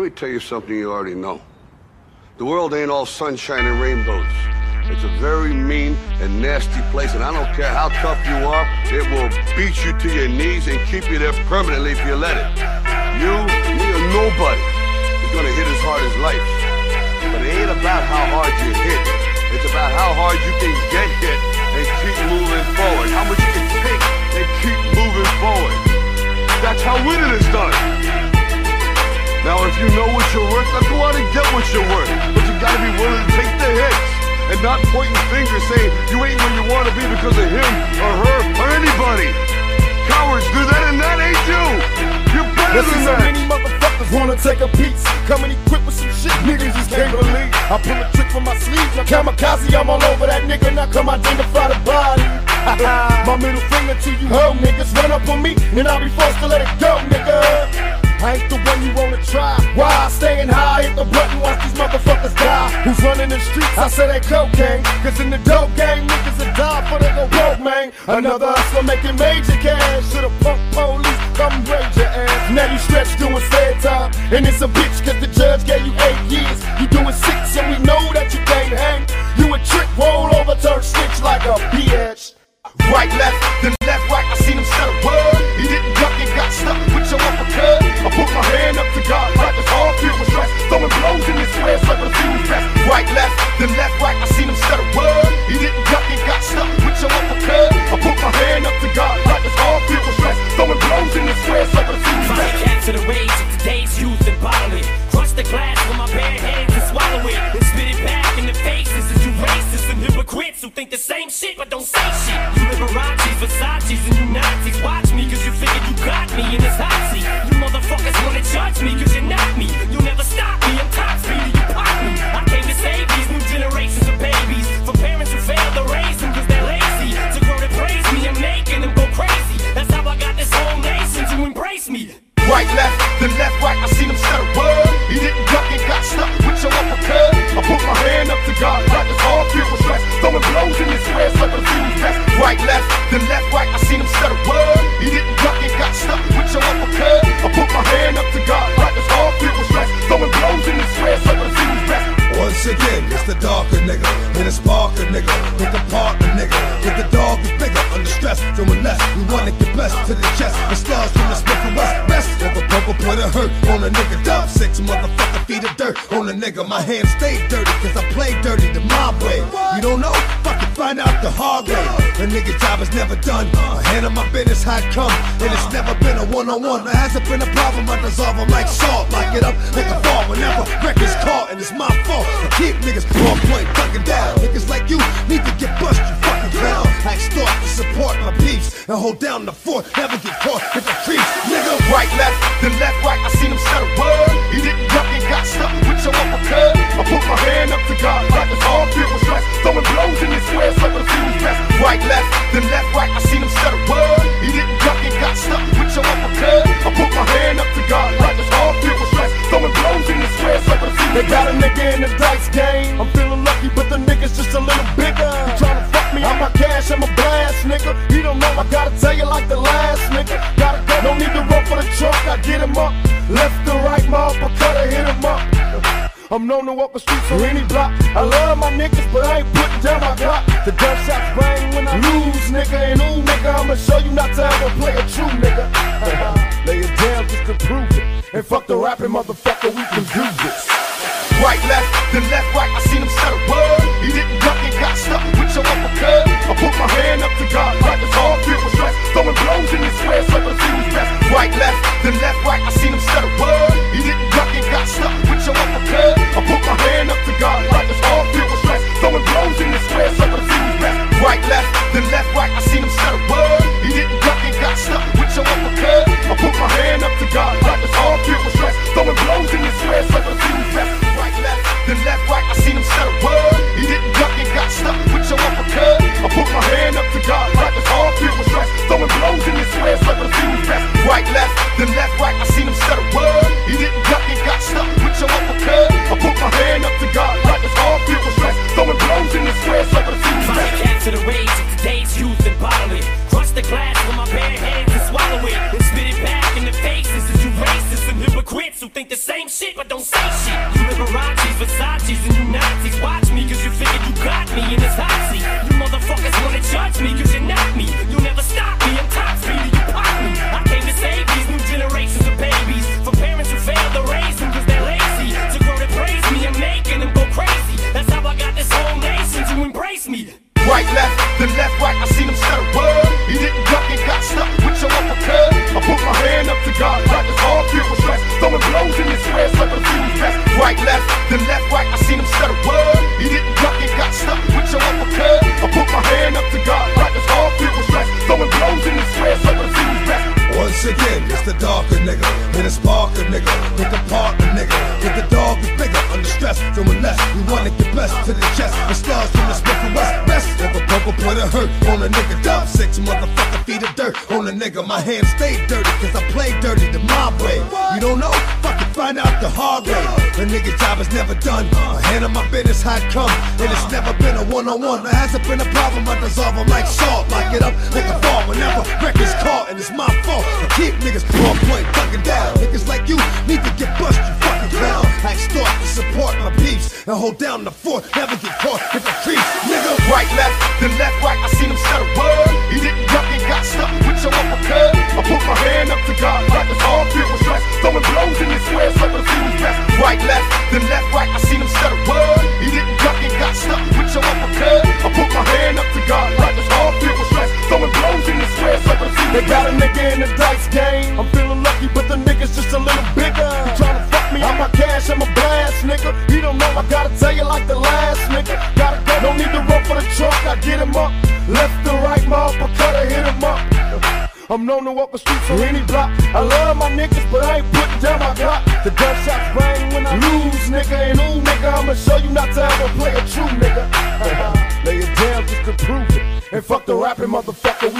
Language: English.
Let me tell you something you already know. The world ain't all sunshine and rainbows. It's a very mean and nasty place, and I don't care how tough you are, it will beat you to your knees and keep you there permanently if you let it. You, me, or nobody is gonna hit as hard as life. But it ain't about how hard you hit. It's about how hard you can get hit you know what you're worth, let's go out and get what you're worth. But you gotta be willing to take the hits and not pointing fingers saying you ain't where you wanna be because of him or her or anybody. Cowards do that and that ain't you. You're better Listen, than so that. many motherfuckers wanna take a piece. Coming equipped with some shit niggas just can't believe. I pull a trick from my sleeve. Now kamikaze, I'm all over that nigga. Now come identify the body. my middle finger to you hoe niggas. Run up on me and I'll be forced to let it go, nigga. I ain't the one you wanna try. Why? Staying high, hit the button, watch these motherfuckers die. Who's running the streets? I said they cocaine. Cause in the dope game, niggas will die for they go man. Another hustler making major cash. The punk police, come raise your ass. Now you stretch doing fair time. And it's a bitch cause the judge gave you eight years. You doing six and we know that you can't hang. You a trick, roll over, turn snitch like a bitch. Right, left, I seen him set a word. He didn't duck and got stuck with your uppercut. I put my hand up to God like his heart filled with stress. Throwing blows in his square fuse Trying best. to capture the rage of today's youth and bottle it. Crush the glass with my bare hands and swallow it. And spit it back in the faces of you racists and hypocrites who think the same shit but don't say shit. You Liberace's, Versace's, and you Once again, it's the darker nigga, and the sparker nigga, with the partner nigga, with the dog is bigger, under stress, doing less. We wanna get blessed to the chest, the stars from the Smith and West. Best of a purple put a hurt on a nigga. Dump six motherfucker feet of dirt on a nigga. My hands stay dirty, cause I play dirty the mob way. You don't know? Fucking find out the hard way. The nigga job is never done. I handle my business how it come, and it's never been a one on one. There hasn't been a problem, I dissolve them like salt. Lock it up like a ball whenever records caught, and it's my fault. Keep niggas on point, ducking down. Niggas like you need to get bust, you fucking clown. I extort to support my peeps and hold down the fort. Never get caught if the creep, nigga. Right, left, then left, right. I seen him set a word. He didn't duck and got stuck with your uppercut. I put my hand up to God in his square circle They got a nigga in the dice game. I'm feeling lucky, but the nigga's just a little bigger. He tryna fuck me, I'm my cash, I'm a blast, nigga. You don't know, I gotta tell you like the last nigga. Gotta go, no need to run for the trunk, I get him up. Left to right, my uppercut, I hit him up. I'm known to walk the streets or any block. I love my niggas, but I ain't putting down my clock. The gunshots bang when I lose, nigga. And ooh, nigga, I'ma show you not to ever play a true nigga. Lay it down just to prove it. And fuck the rapping motherfucker, we can do this. Right, left, then left, right. I seen him set a word. He didn't duck and got stuck with your uppercut. I put my hand up to God like his all filled with stress. Throwing blows in his square circle see fuse best. Right, left, then left, right. I seen him set a word. said a word. He didn't duck and got stuck with your uppercut. I put my hand up to God like it's all filled with stress. Throwing blows in the square, so the I Fight back to the rage of today's youth and bodily. Crush the glass with my bare hands and swallow it. And spit it back in the faces of you racists and hypocrites who think the same shit but don't say shit. Once again, it's the darker nigga, and the sparker nigga, with the partner nigga, with the dog under stress, feeling less. We wanna get best to the chest, the stars from the and West. Best a purple put a hurt on a nigga. Dub six motherfucker feet of dirt on a nigga. My hands stay dirty, cause I play dirty the my way. You don't know? Fucking find out the hard way. The nigga job is never done. I handle my business how it come, and it's never been a one on one. There hasn't been a problem, I dissolve them like salt. Lock it up like a ball whenever records caught, and it's my fault. I keep niggas on point, thugging down. Niggas like you need to get bust, you fucking clown. Extort to support my peeps and hold down the fort. Never get caught if I creep, nigga. Right, left, then left, right. I seen him set a word. He didn't duck and got stuck I'm known to walk the streets for any block. I love my niggas, but I ain't putting down my clock. The gunshots bang when I lose, nigga. And ooh, nigga, I'ma show you not to ever play a true nigga. Lay it down just to prove it. And fuck the rapping motherfucker,